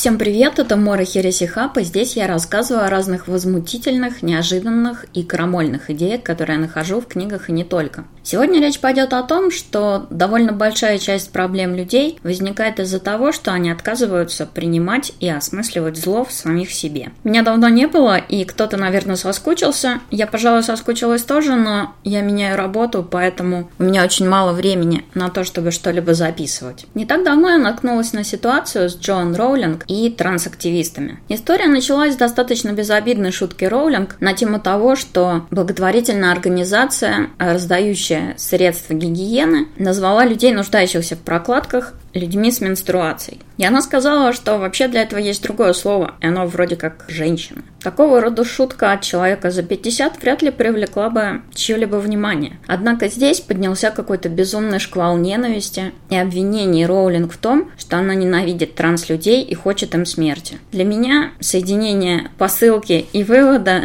Всем привет, это Мора Хересихап, и здесь я рассказываю о разных возмутительных, неожиданных и крамольных идеях, которые я нахожу в книгах и не только. Сегодня речь пойдет о том, что довольно большая часть проблем людей возникает из-за того, что они отказываются принимать и осмысливать зло в самих себе. Меня давно не было, и кто-то, наверное, соскучился. Я, пожалуй, соскучилась тоже, но я меняю работу, поэтому у меня очень мало времени на то, чтобы что-либо записывать. Не так давно я наткнулась на ситуацию с Джоан Роулинг и трансактивистами. История началась с достаточно безобидной шутки Роулинг на тему того, что благотворительная организация, раздающая помощи средств гигиены назвала людей, нуждающихся в прокладках, людьми с менструацией. И она сказала, что вообще для этого есть другое слово, и оно вроде как «женщина». Такого рода шутка от человека за 50 вряд ли привлекла бы чье-либо внимание. Однако здесь поднялся какой-то безумный шквал ненависти и обвинений Роулинг в том, что она ненавидит транслюдей и хочет им смерти. Для меня соединение посылки и вывода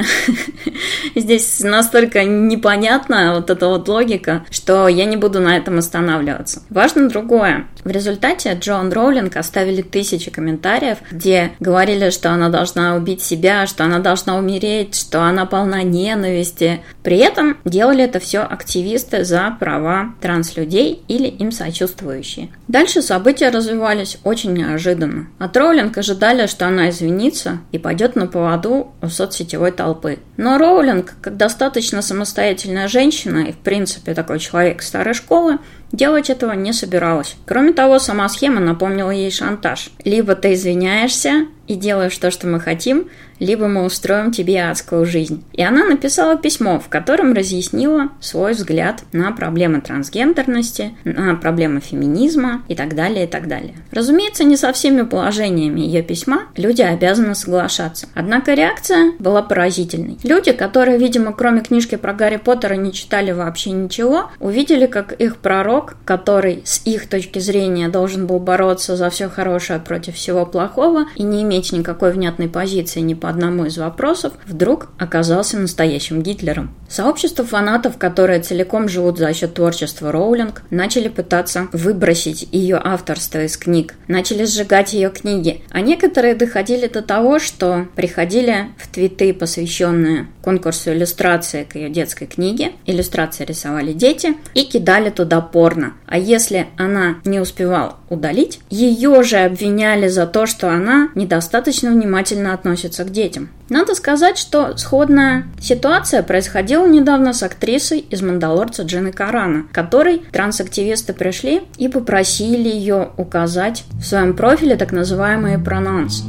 здесь настолько непонятна вот эта вот логика, что я не буду на этом останавливаться. Важно другое. В результате Джон Роулинг оставили тысячи комментариев, где говорили, что она должна убить себя, что она должна умереть, что она полна ненависти. При этом делали это все активисты за права транслюдей или им сочувствующие. Дальше события развивались очень неожиданно. От Роулинг ожидали, что она извинится и пойдет на поводу у соцсетевой толпы. Но Роулинг, как достаточно самостоятельная женщина и, в принципе, такой человек старой школы, делать этого не собиралась. Кроме того, сама схема напомнила ей шантаж. Либо ты извиняешься, и делаешь то, что мы хотим, либо мы устроим тебе адскую жизнь. И она написала письмо, в котором разъяснила свой взгляд на проблемы трансгендерности, на проблемы феминизма и так далее, и так далее. Разумеется, не со всеми положениями ее письма люди обязаны соглашаться. Однако реакция была поразительной. Люди, которые, видимо, кроме книжки про Гарри Поттера не читали вообще ничего, увидели, как их пророк, который с их точки зрения должен был бороться за все хорошее против всего плохого и не иметь иметь никакой внятной позиции ни по одному из вопросов, вдруг оказался настоящим Гитлером. Сообщество фанатов, которые целиком живут за счет творчества Роулинг, начали пытаться выбросить ее авторство из книг, начали сжигать ее книги, а некоторые доходили до того, что приходили в твиты, посвященные конкурсу иллюстрации к ее детской книге, иллюстрации рисовали дети, и кидали туда порно. А если она не успевала удалить, ее же обвиняли за то, что она недостаточно достаточно внимательно относится к детям. Надо сказать, что сходная ситуация происходила недавно с актрисой из «Мандалорца» Джины Карана, которой трансактивисты пришли и попросили ее указать в своем профиле так называемые прононсы.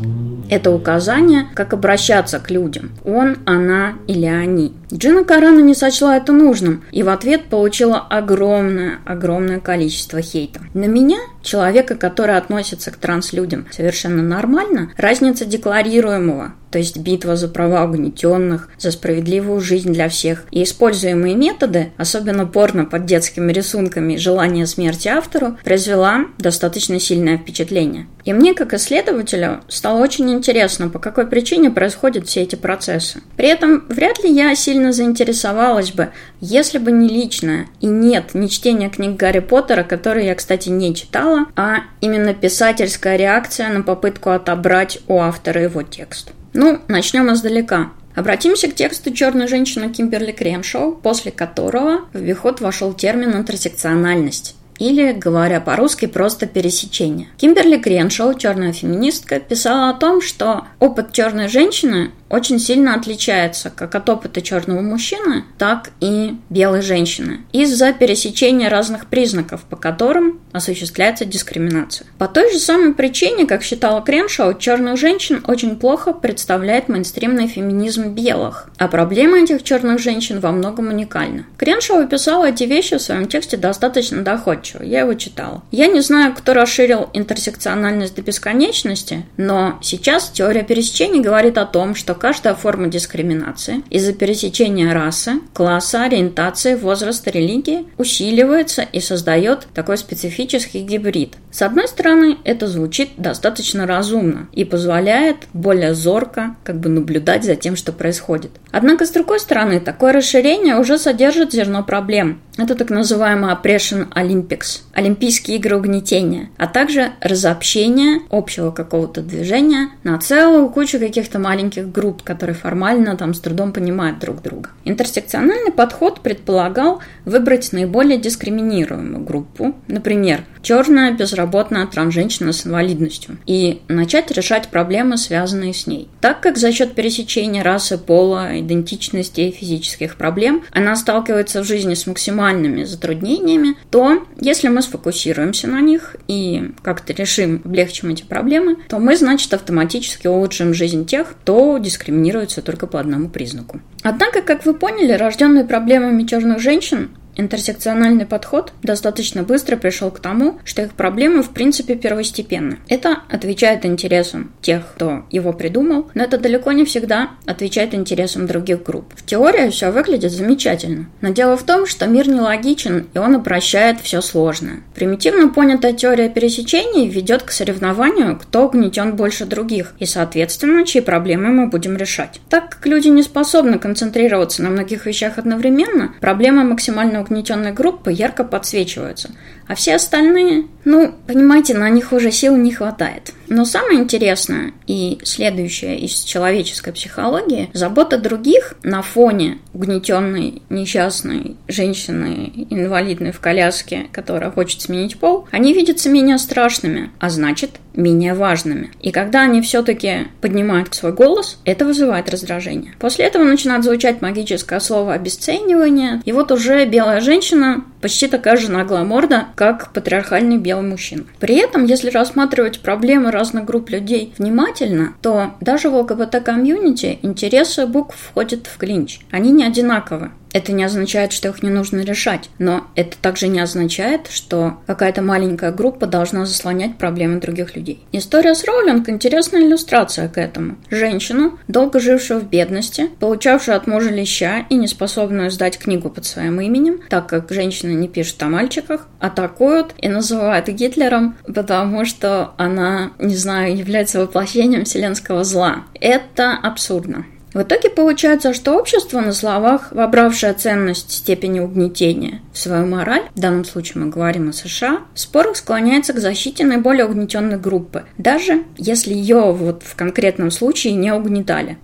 Это указание, как обращаться к людям. Он, она или они. Джина Карана не сочла это нужным и в ответ получила огромное, огромное количество хейта. На меня, человека, который относится к транслюдям совершенно нормально, разница декларируемого то есть битва за права угнетенных, за справедливую жизнь для всех. И используемые методы, особенно порно под детскими рисунками и желание смерти автору, произвела достаточно сильное впечатление. И мне, как исследователю, стало очень интересно, по какой причине происходят все эти процессы. При этом вряд ли я сильно заинтересовалась бы, если бы не личное и нет не чтения книг Гарри Поттера, которые я, кстати, не читала, а именно писательская реакция на попытку отобрать у автора его текст. Ну, начнем издалека. Обратимся к тексту «Черная женщина» Кимберли Кремшоу, после которого в обиход вошел термин «интерсекциональность» или, говоря по-русски, просто пересечение. Кимберли Креншоу, черная феминистка, писала о том, что опыт черной женщины очень сильно отличается как от опыта черного мужчины, так и белой женщины из-за пересечения разных признаков, по которым осуществляется дискриминация. По той же самой причине, как считала Креншоу, черных женщин очень плохо представляет мейнстримный феминизм белых, а проблема этих черных женщин во многом уникальна. Креншоу описала эти вещи в своем тексте достаточно доходчиво, я его читала. Я не знаю, кто расширил интерсекциональность до бесконечности, но сейчас теория пересечений говорит о том, что каждая форма дискриминации из-за пересечения расы, класса, ориентации, возраста, религии усиливается и создает такой специфический гибрид. С одной стороны, это звучит достаточно разумно и позволяет более зорко как бы наблюдать за тем, что происходит. Однако, с другой стороны, такое расширение уже содержит зерно проблем. Это так называемый Oppression Olympics, Олимпийские игры угнетения, а также разобщение общего какого-то движения на целую кучу каких-то маленьких групп, которые формально там с трудом понимают друг друга. Интерсекциональный подход предполагал выбрать наиболее дискриминируемую группу, например, черная безработная трансженщина с инвалидностью, и начать решать проблемы, связанные с ней. Так как за счет пересечения расы, пола, идентичности и физических проблем она сталкивается в жизни с максимальными затруднениями, то если мы сфокусируемся на них и как-то решим, облегчим эти проблемы, то мы, значит, автоматически улучшим жизнь тех, кто дискриминируется только по одному признаку. Однако, как вы поняли, рожденные проблемами черных женщин Интерсекциональный подход достаточно быстро пришел к тому, что их проблемы в принципе первостепенны. Это отвечает интересам тех, кто его придумал, но это далеко не всегда отвечает интересам других групп. В теории все выглядит замечательно, но дело в том, что мир нелогичен и он упрощает все сложное. Примитивно понятая теория пересечений ведет к соревнованию, кто угнетен больше других, и, соответственно, чьи проблемы мы будем решать. Так как люди не способны концентрироваться на многих вещах одновременно, проблемы максимально угнетенной группы ярко подсвечиваются, а все остальные, ну, понимаете, на них уже сил не хватает. Но самое интересное и следующее из человеческой психологии – забота других на фоне угнетенной, несчастной женщины, инвалидной в коляске, которая хочет сменить пол, они видятся менее страшными, а значит, менее важными. И когда они все-таки поднимают свой голос, это вызывает раздражение. После этого начинает звучать магическое слово обесценивание, и вот уже белая женщина почти такая же наглая морда, как патриархальный белый мужчина. При этом, если рассматривать проблемы разных групп людей внимательно, то даже в ЛГБТ-комьюнити интересы букв входят в клинч. Они не одинаковы. Это не означает, что их не нужно решать, но это также не означает, что какая-то маленькая группа должна заслонять проблемы других людей. История с Роулинг – интересная иллюстрация к этому. Женщину, долго жившую в бедности, получавшую от мужа леща и неспособную сдать книгу под своим именем, так как женщина не пишет о мальчиках, атакуют и называют Гитлером, потому что она, не знаю, является воплощением вселенского зла. Это абсурдно. В итоге получается, что общество на словах, вобравшее ценность степени угнетения в свою мораль, в данном случае мы говорим о США, в спорах склоняется к защите наиболее угнетенной группы, даже если ее вот в конкретном случае не угнетали.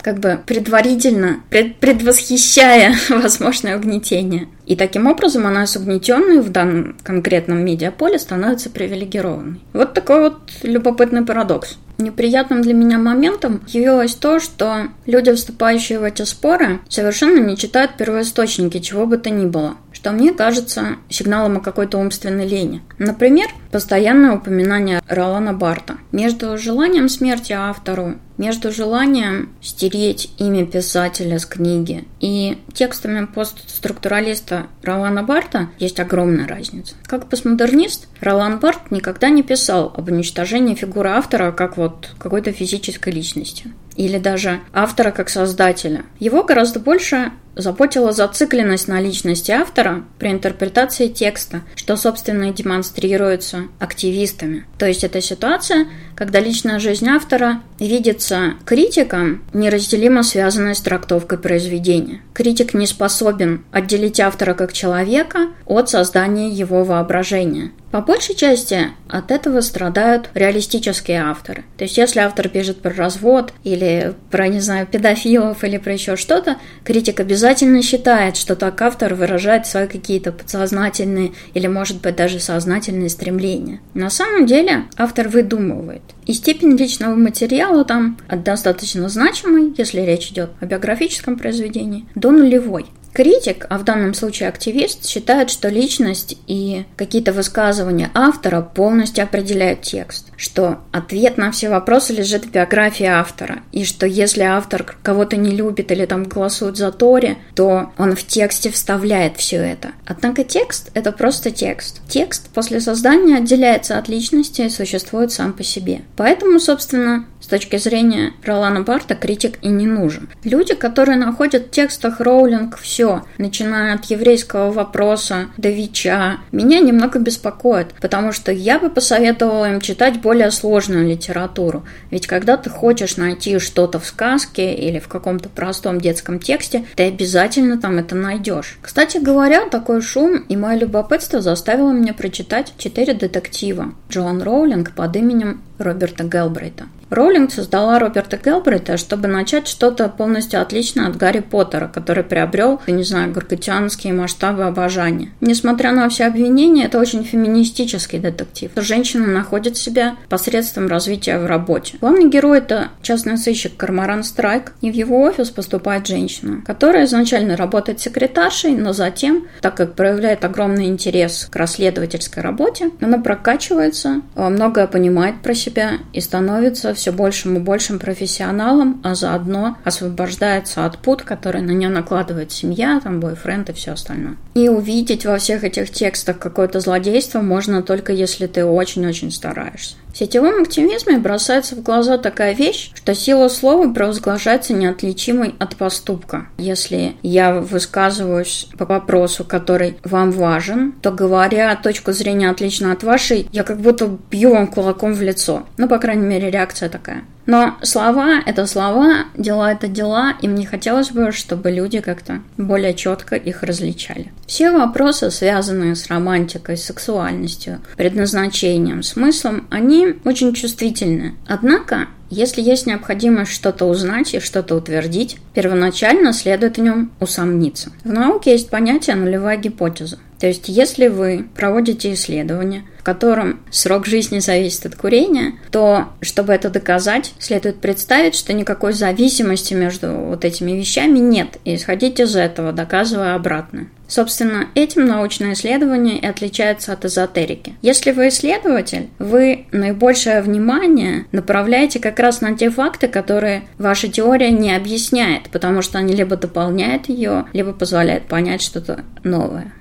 Как бы предварительно, пред, предвосхищая возможное угнетение. И таким образом она с угнетенной в данном конкретном медиаполе становится привилегированной. Вот такой вот любопытный парадокс. Неприятным для меня моментом явилось то, что люди, вступающие в эти споры, совершенно не читают первоисточники чего бы то ни было что мне кажется сигналом о какой-то умственной лени. Например, постоянное упоминание Ролана Барта. Между желанием смерти автору, между желанием стереть имя писателя с книги и текстами постструктуралиста Ролана Барта есть огромная разница. Как постмодернист, Ролан Барт никогда не писал об уничтожении фигуры автора как вот какой-то физической личности или даже автора как создателя. Его гораздо больше заботила зацикленность на личности автора при интерпретации текста, что, собственно, и демонстрируется активистами. То есть это ситуация, когда личная жизнь автора видится критиком, неразделимо связанной с трактовкой произведения. Критик не способен отделить автора как человека от создания его воображения. По большей части от этого страдают реалистические авторы. То есть, если автор пишет про развод или про, не знаю, педофилов или про еще что-то, критик обязательно считает, что так автор выражает свои какие-то подсознательные или, может быть, даже сознательные стремления. На самом деле автор выдумывает. И степень личного материала там достаточно значимой, если речь идет о биографическом произведении, до нулевой. Критик, а в данном случае активист, считает, что личность и какие-то высказывания автора полностью определяют текст, что ответ на все вопросы лежит в биографии автора, и что если автор кого-то не любит или там голосует за Тори, то он в тексте вставляет все это. Однако текст — это просто текст. Текст после создания отделяется от личности и существует сам по себе. Поэтому, собственно, с точки зрения Ролана Барта критик и не нужен. Люди, которые находят в текстах Роулинг все все, начиная от еврейского вопроса до ВИЧа, меня немного беспокоит, потому что я бы посоветовала им читать более сложную литературу. Ведь когда ты хочешь найти что-то в сказке или в каком-то простом детском тексте, ты обязательно там это найдешь. Кстати говоря, такой шум и мое любопытство заставило меня прочитать четыре детектива Джоан Роулинг под именем Роберта Гелбрейта. Роулинг создала Роберта Гелбрейта, чтобы начать что-то полностью отличное от Гарри Поттера, который приобрел, я не знаю, гаргатианские масштабы обожания. Несмотря на все обвинения, это очень феминистический детектив. Женщина находит себя посредством развития в работе. Главный герой – это частный сыщик Кармаран Страйк, и в его офис поступает женщина, которая изначально работает секретаршей, но затем, так как проявляет огромный интерес к расследовательской работе, она прокачивается, многое понимает про себя и становится все большим и большим профессионалом, а заодно освобождается от пут, которые на нее накладывает семья, там, бойфренд и все остальное. И увидеть во всех этих текстах какое-то злодейство можно только если ты очень-очень стараешься. В сетевом активизме бросается в глаза такая вещь, что сила слова провозглашается неотличимой от поступка. Если я высказываюсь по вопросу, который вам важен, то говоря точку зрения отлично от вашей, я как будто бью вам кулаком в лицо. Ну, по крайней мере, реакция такая. Но слова — это слова, дела — это дела, и мне хотелось бы, чтобы люди как-то более четко их различали. Все вопросы, связанные с романтикой, сексуальностью, предназначением, смыслом, они очень чувствительны. Однако если есть необходимость что-то узнать и что-то утвердить, первоначально следует в нем усомниться. В науке есть понятие нулевая гипотеза. То есть, если вы проводите исследование, в котором срок жизни зависит от курения, то, чтобы это доказать, следует представить, что никакой зависимости между вот этими вещами нет, и исходить из этого, доказывая обратное. Собственно, этим научное исследование и отличается от эзотерики. Если вы исследователь, вы наибольшее внимание направляете как раз на те факты, которые ваша теория не объясняет, потому что они либо дополняют ее, либо позволяют понять что-то новое.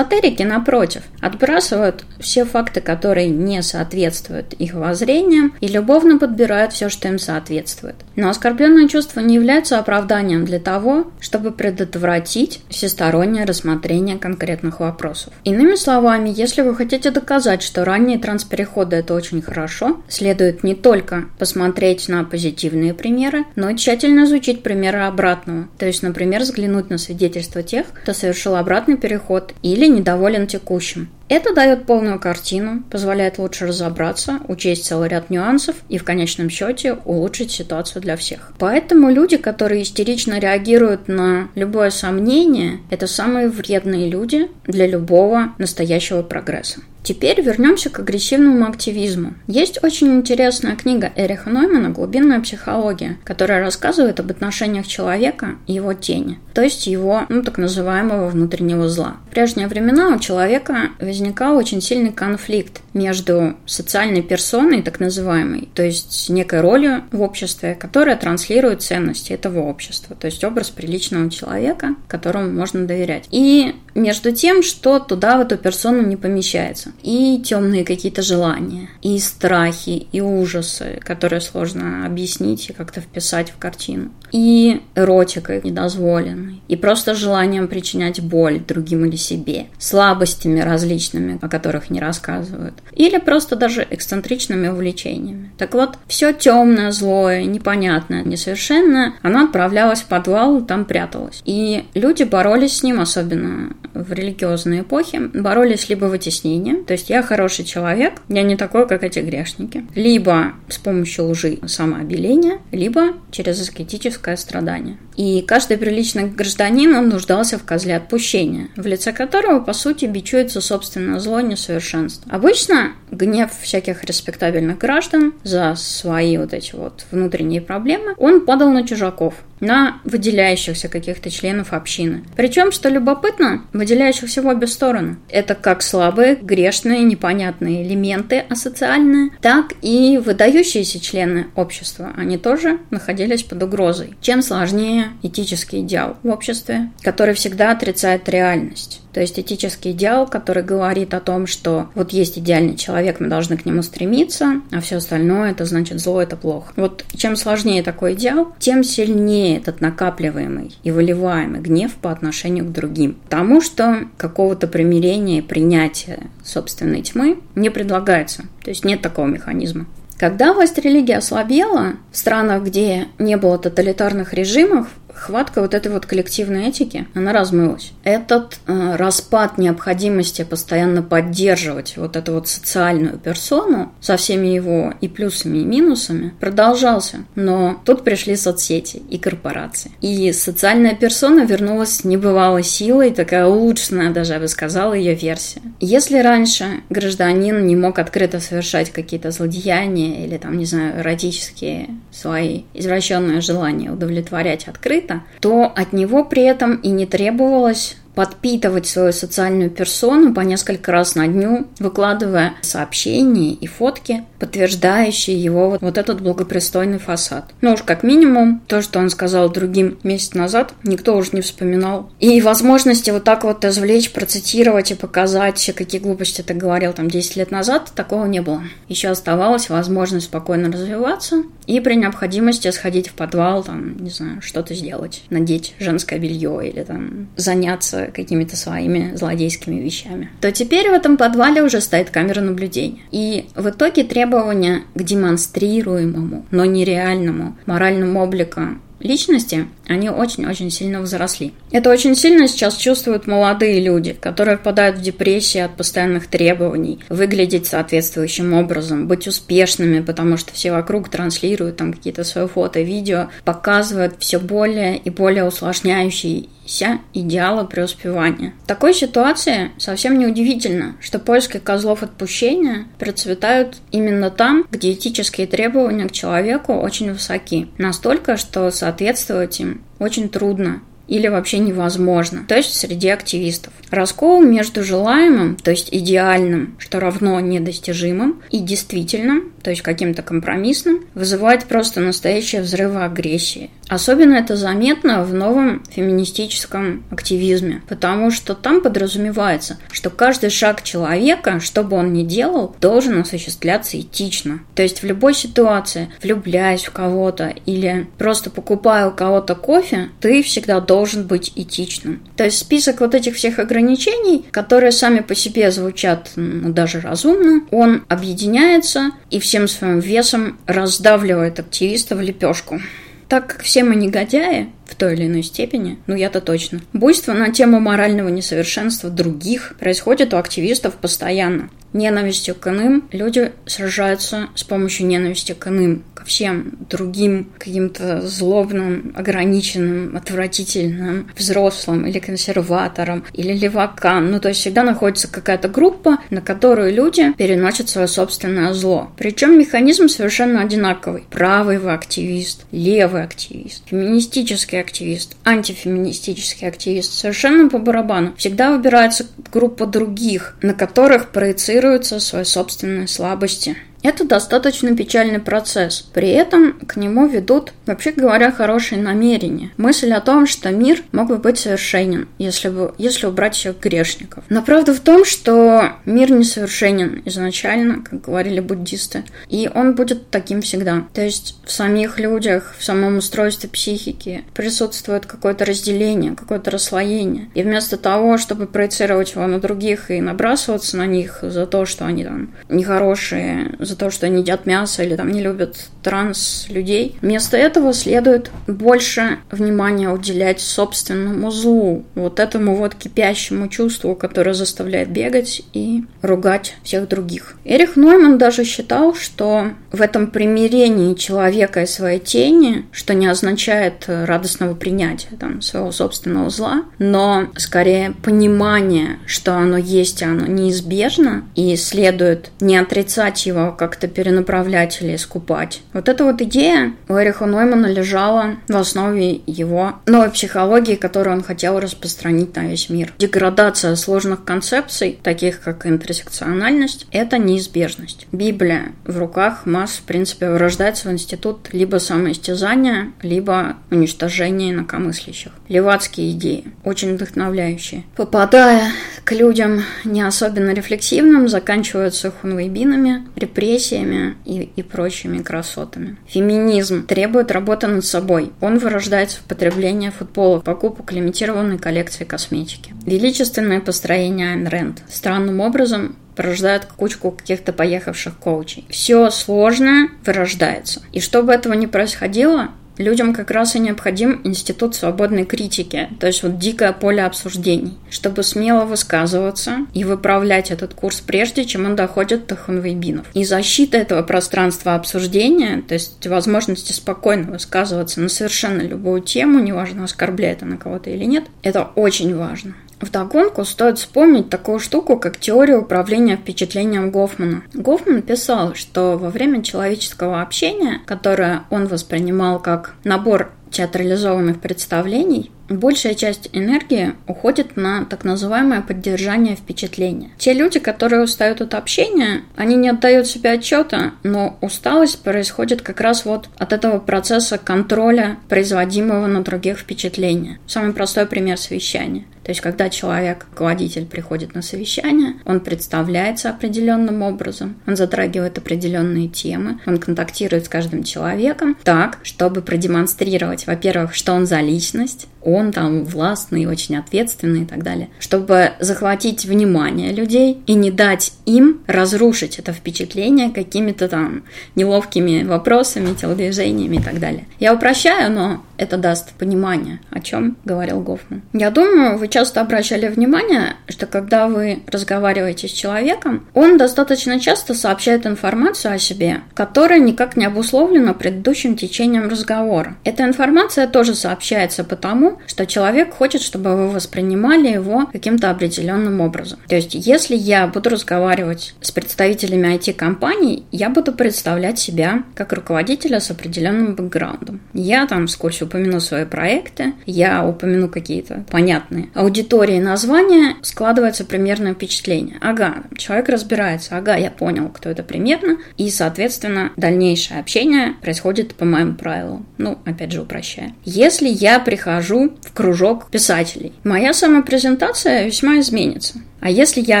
Эзотерики, напротив, отбрасывают все факты, которые не соответствуют их воззрениям, и любовно подбирают все, что им соответствует. Но оскорбленное чувство не является оправданием для того, чтобы предотвратить всестороннее рассмотрение конкретных вопросов. Иными словами, если вы хотите доказать, что ранние транспереходы это очень хорошо, следует не только посмотреть на позитивные примеры, но и тщательно изучить примеры обратного. То есть, например, взглянуть на свидетельства тех, кто совершил обратный переход или недоволен текущим. Это дает полную картину, позволяет лучше разобраться, учесть целый ряд нюансов и в конечном счете улучшить ситуацию для всех. Поэтому люди, которые истерично реагируют на любое сомнение, это самые вредные люди для любого настоящего прогресса. Теперь вернемся к агрессивному активизму. Есть очень интересная книга Эриха Ноймана «Глубинная психология», которая рассказывает об отношениях человека и его тени, то есть его, ну, так называемого внутреннего зла. В прежние времена у человека возникал очень сильный конфликт между социальной персоной, так называемой, то есть некой ролью в обществе, которая транслирует ценности этого общества, то есть образ приличного человека, которому можно доверять. И между тем, что туда в эту персону не помещается. И темные какие-то желания, и страхи, и ужасы, которые сложно объяснить и как-то вписать в картину. И эротикой недозволенной, и просто желанием причинять боль другим или себе, слабостями различными, о которых не рассказывают, или просто даже эксцентричными увлечениями. Так вот, все темное, злое, непонятное, несовершенное, оно отправлялось в подвал, там пряталось. И люди боролись с ним, особенно в религиозной эпохе, боролись либо вытеснением, то есть я хороший человек, я не такой, как эти грешники, либо с помощью лжи самообеления, либо через аскетическое страдание. И каждый приличный гражданин, он нуждался в козле отпущения, в лице которого, по сути, бичуется собственное зло несовершенство. Обычно гнев всяких респектабельных граждан за свои вот эти вот внутренние проблемы, он падал на чужаков, на выделяющихся каких-то членов общины. Причем, что любопытно, выделяющихся в обе стороны. Это как слабые, грешные, непонятные элементы асоциальные, так и выдающиеся члены общества. Они тоже находились под угрозой. Чем сложнее этический идеал в обществе, который всегда отрицает реальность. То есть этический идеал, который говорит о том, что вот есть идеальный человек, мы должны к нему стремиться, а все остальное это значит зло, это плохо. Вот чем сложнее такой идеал, тем сильнее этот накапливаемый и выливаемый гнев по отношению к другим. Потому что какого-то примирения и принятия собственной тьмы не предлагается. То есть нет такого механизма. Когда власть религии ослабела в странах, где не было тоталитарных режимов, хватка вот этой вот коллективной этики, она размылась. Этот э, распад необходимости постоянно поддерживать вот эту вот социальную персону со всеми его и плюсами, и минусами продолжался. Но тут пришли соцсети и корпорации. И социальная персона вернулась небывалой силой, такая улучшенная даже, я бы сказала, ее версия. Если раньше гражданин не мог открыто совершать какие-то злодеяния или там, не знаю, эротические свои извращенные желания удовлетворять открыто, открыто, то от него при этом и не требовалось подпитывать свою социальную персону по несколько раз на дню, выкладывая сообщения и фотки, подтверждающие его вот, вот этот благопристойный фасад. Ну уж как минимум, то, что он сказал другим месяц назад, никто уже не вспоминал. И возможности вот так вот извлечь, процитировать и показать, какие глупости ты говорил там 10 лет назад, такого не было. Еще оставалась возможность спокойно развиваться и при необходимости сходить в подвал, там, не знаю, что-то сделать, надеть женское белье или там заняться какими-то своими злодейскими вещами, то теперь в этом подвале уже стоит камера наблюдения. И в итоге требования к демонстрируемому, но нереальному моральному облику личности, они очень-очень сильно возросли. Это очень сильно сейчас чувствуют молодые люди, которые впадают в депрессию от постоянных требований, выглядеть соответствующим образом, быть успешными, потому что все вокруг транслируют там какие-то свои фото, видео, показывают все более и более усложняющие вся идеала преуспевания. В такой ситуации совсем не удивительно, что поиски козлов отпущения процветают именно там, где этические требования к человеку очень высоки. Настолько, что соответствовать им очень трудно или вообще невозможно, то есть среди активистов. Раскол между желаемым, то есть идеальным, что равно недостижимым, и действительным, то есть каким-то компромиссным, вызывает просто настоящие взрывы агрессии. Особенно это заметно в новом феминистическом активизме, потому что там подразумевается, что каждый шаг человека, что бы он ни делал, должен осуществляться этично. То есть в любой ситуации, влюбляясь в кого-то или просто покупая у кого-то кофе, ты всегда должен быть этичным. То есть список вот этих всех ограничений, которые сами по себе звучат ну, даже разумно, он объединяется и всем своим весом раздавливает активиста в лепешку. Так как все мы негодяи, в той или иной степени, ну я-то точно. Буйство на тему морального несовершенства других происходит у активистов постоянно. Ненавистью к иным люди сражаются с помощью ненависти к иным, ко всем другим каким-то злобным, ограниченным, отвратительным взрослым или консерваторам или левакам. Ну, то есть всегда находится какая-то группа, на которую люди переносят свое собственное зло. Причем механизм совершенно одинаковый. Правый вы активист, левый активист, феминистический активист, антифеминистический активист, совершенно по барабану. Всегда выбирается группа других, на которых проецируются свои собственные слабости. Это достаточно печальный процесс. При этом к нему ведут, вообще говоря, хорошие намерения. Мысль о том, что мир мог бы быть совершенен, если, бы, если убрать всех грешников. Но правда в том, что мир несовершенен изначально, как говорили буддисты, и он будет таким всегда. То есть в самих людях, в самом устройстве психики присутствует какое-то разделение, какое-то расслоение. И вместо того, чтобы проецировать его на других и набрасываться на них за то, что они там нехорошие, за то, что они едят мясо или там не любят транс-людей. Вместо этого следует больше внимания уделять собственному злу, вот этому вот кипящему чувству, которое заставляет бегать и ругать всех других. Эрих Нойман даже считал, что в этом примирении человека и своей тени, что не означает радостного принятия там, своего собственного зла, но скорее понимание, что оно есть, и оно неизбежно, и следует не отрицать его как-то перенаправлять или искупать. Вот эта вот идея у Эриха Ноймана лежала в основе его новой психологии, которую он хотел распространить на весь мир. Деградация сложных концепций, таких как интерсекциональность, это неизбежность. Библия в руках масс, в принципе, вырождается в институт либо самоистязания, либо уничтожения инакомыслящих. Левацкие идеи, очень вдохновляющие. Попадая к людям не особенно рефлексивным, заканчиваются хунвейбинами, репрессиями и, и прочими красотами. Феминизм требует работы над собой. Он вырождается в потребление футбола, покупок лимитированной коллекции косметики. Величественное построение Айн Рэнд странным образом порождает кучку каких-то поехавших коучей. Все сложное вырождается. И чтобы этого не происходило, людям как раз и необходим институт свободной критики, то есть вот дикое поле обсуждений, чтобы смело высказываться и выправлять этот курс прежде, чем он доходит до хунвейбинов. И защита этого пространства обсуждения, то есть возможности спокойно высказываться на совершенно любую тему, неважно, оскорбляет она кого-то или нет, это очень важно. Вдогонку стоит вспомнить такую штуку, как теория управления впечатлением Гофмана. Гофман писал, что во время человеческого общения, которое он воспринимал как набор театрализованных представлений, большая часть энергии уходит на так называемое поддержание впечатления. Те люди, которые устают от общения, они не отдают себе отчета, но усталость происходит как раз вот от этого процесса контроля производимого на других впечатления. Самый простой пример совещания. То есть, когда человек, руководитель, приходит на совещание, он представляется определенным образом, он затрагивает определенные темы, он контактирует с каждым человеком так, чтобы продемонстрировать, во-первых, что он за личность, он там властный, очень ответственный и так далее, чтобы захватить внимание людей и не дать им разрушить это впечатление какими-то там неловкими вопросами, телодвижениями и так далее. Я упрощаю, но это даст понимание, о чем говорил Гофман. Я думаю, вы часто обращали внимание, что когда вы разговариваете с человеком, он достаточно часто сообщает информацию о себе, которая никак не обусловлена предыдущим течением разговора. Эта информация тоже сообщается потому, что человек хочет, чтобы вы воспринимали его каким-то определенным образом. То есть, если я буду разговаривать с представителями IT-компаний, я буду представлять себя как руководителя с определенным бэкграундом. Я там вскользь упомяну свои проекты, я упомяну какие-то понятные аудитории и названия, складывается примерное впечатление. Ага, человек разбирается, ага, я понял, кто это примерно, и, соответственно, дальнейшее общение происходит по моим правилам. Ну, опять же, упрощая. Если я прихожу в кружок писателей, моя самопрезентация весьма изменится. А если я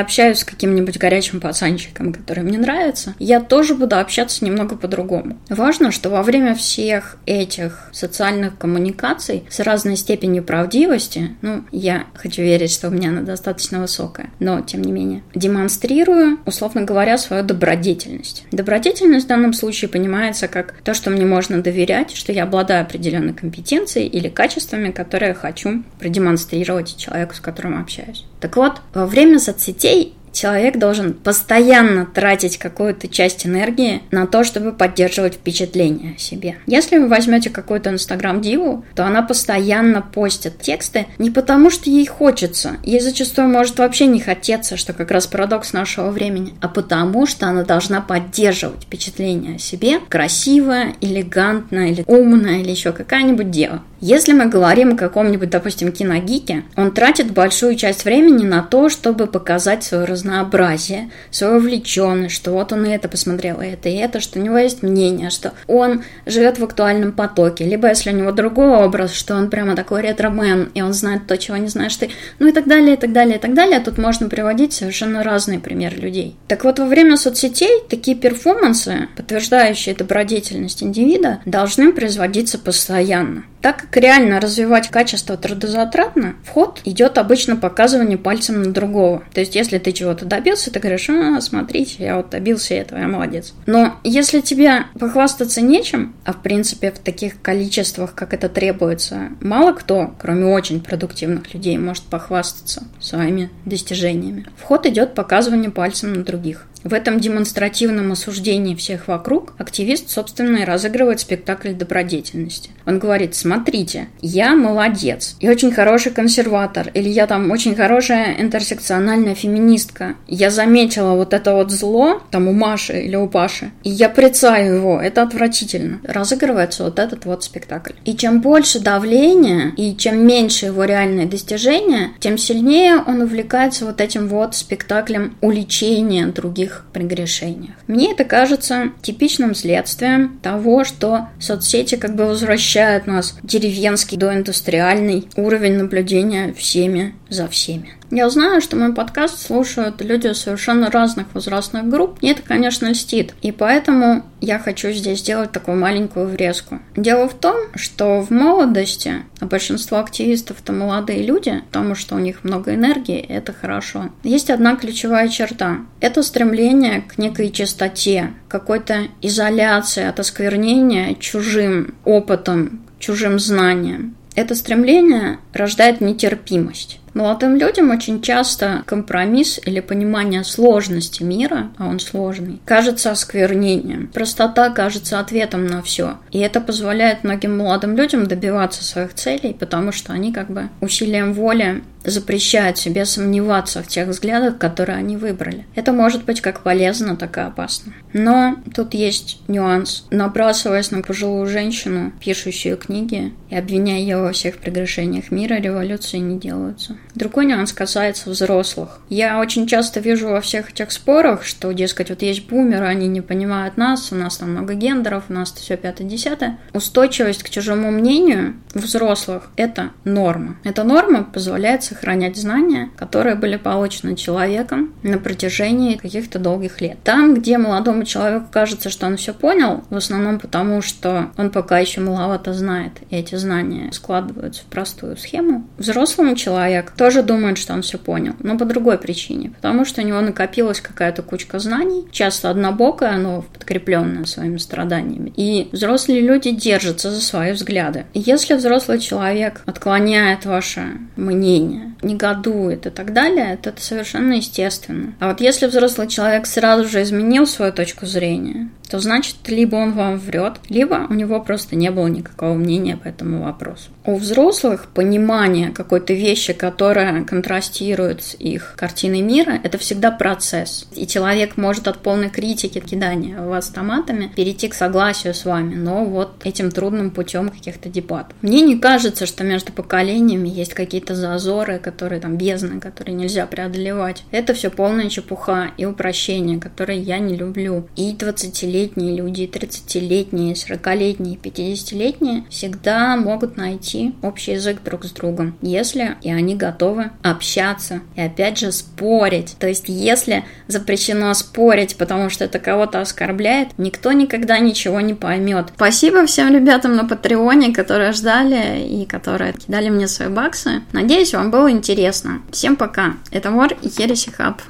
общаюсь с каким-нибудь горячим пацанчиком, который мне нравится, я тоже буду общаться немного по-другому. Важно, что во время всех этих социальных коммуникаций с разной степенью правдивости, ну, я хочу верить, что у меня она достаточно высокая, но, тем не менее, демонстрирую, условно говоря, свою добродетельность. Добродетельность в данном случае понимается как то, что мне можно доверять, что я обладаю определенной компетенцией или качествами, которые хочу продемонстрировать человеку, с которым общаюсь. Так вот, во время соцсетей человек должен постоянно тратить какую-то часть энергии на то, чтобы поддерживать впечатление о себе. Если вы возьмете какую-то инстаграм-диву, то она постоянно постит тексты не потому, что ей хочется, ей зачастую может вообще не хотеться, что как раз парадокс нашего времени, а потому, что она должна поддерживать впечатление о себе красивая, элегантная или умная или еще какая-нибудь дева. Если мы говорим о каком-нибудь, допустим, киногике, он тратит большую часть времени на то, чтобы показать свое разнообразие, свою увлеченность, что вот он и это посмотрел, и это, и это, что у него есть мнение, что он живет в актуальном потоке, либо если у него другой образ, что он прямо такой ретромен, и он знает то, чего не знаешь ты, ну и так далее, и так далее, и так далее. Тут можно приводить совершенно разные примеры людей. Так вот, во время соцсетей такие перформансы, подтверждающие добродетельность индивида, должны производиться постоянно. Так как реально развивать качество трудозатратно, вход идет обычно показывание пальцем на другого. То есть, если ты чего-то добился, ты говоришь, а, смотрите, я вот добился этого, я молодец. Но если тебе похвастаться нечем, а в принципе в таких количествах, как это требуется, мало кто, кроме очень продуктивных людей, может похвастаться своими достижениями. Вход идет показывание пальцем на других. В этом демонстративном осуждении всех вокруг активист, собственно, и разыгрывает спектакль добродетельности. Он говорит, смотрите, я молодец и очень хороший консерватор, или я там очень хорошая интерсекциональная феминистка. Я заметила вот это вот зло, там у Маши или у Паши, и я прицаю его, это отвратительно. Разыгрывается вот этот вот спектакль. И чем больше давления, и чем меньше его реальные достижения, тем сильнее он увлекается вот этим вот спектаклем уличения других их прегрешениях. Мне это кажется типичным следствием того, что соцсети как бы возвращают нас в деревенский доиндустриальный уровень наблюдения всеми за всеми. Я знаю, что мой подкаст слушают люди совершенно разных возрастных групп. Мне это, конечно, льстит. И поэтому я хочу здесь сделать такую маленькую врезку. Дело в том, что в молодости, а большинство активистов это молодые люди, потому что у них много энергии, это хорошо. Есть одна ключевая черта. Это стремление к некой чистоте, какой-то изоляции от осквернения чужим опытом, чужим знанием. Это стремление рождает нетерпимость. Молодым людям очень часто компромисс или понимание сложности мира, а он сложный, кажется осквернением. Простота кажется ответом на все. И это позволяет многим молодым людям добиваться своих целей, потому что они как бы усилием воли запрещают себе сомневаться в тех взглядах, которые они выбрали. Это может быть как полезно, так и опасно. Но тут есть нюанс. Набрасываясь на пожилую женщину, пишущую книги, и обвиняя ее во всех прегрешениях мира, революции не делаются. Другой нюанс касается взрослых. Я очень часто вижу во всех этих спорах, что, дескать, вот есть бумеры, они не понимают нас, у нас там много гендеров, у нас все пятое-десятое. Устойчивость к чужому мнению взрослых – это норма. Эта норма позволяет сохранять знания, которые были получены человеком на протяжении каких-то долгих лет. Там, где молодому человеку кажется, что он все понял, в основном потому, что он пока еще маловато знает, и эти знания складываются в простую схему, взрослому человеку тоже думает, что он все понял, но по другой причине. Потому что у него накопилась какая-то кучка знаний, часто однобокая, но подкрепленная своими страданиями. И взрослые люди держатся за свои взгляды. Если взрослый человек отклоняет ваше мнение, негодует и так далее, то это совершенно естественно. А вот если взрослый человек сразу же изменил свою точку зрения, то значит, либо он вам врет, либо у него просто не было никакого мнения по этому вопросу. У взрослых понимание какой-то вещи, которая контрастирует с их картиной мира, это всегда процесс. И человек может от полной критики, кидания вас томатами, перейти к согласию с вами, но вот этим трудным путем каких-то дебатов. Мне не кажется, что между поколениями есть какие-то зазоры, которые там бездны, которые нельзя преодолевать. Это все полная чепуха и упрощение, которые я не люблю. И 20-летние люди, и 30-летние, 40-летние, 50-летние всегда могут найти общий язык друг с другом, если и они готовы общаться и опять же спорить. То есть если запрещено спорить, потому что это кого-то оскорбляет, никто никогда ничего не поймет. Спасибо всем ребятам на Патреоне, которые ждали и которые кидали мне свои баксы. Надеюсь, вам было интересно. Всем пока. Это Мор и Ереси Хаб.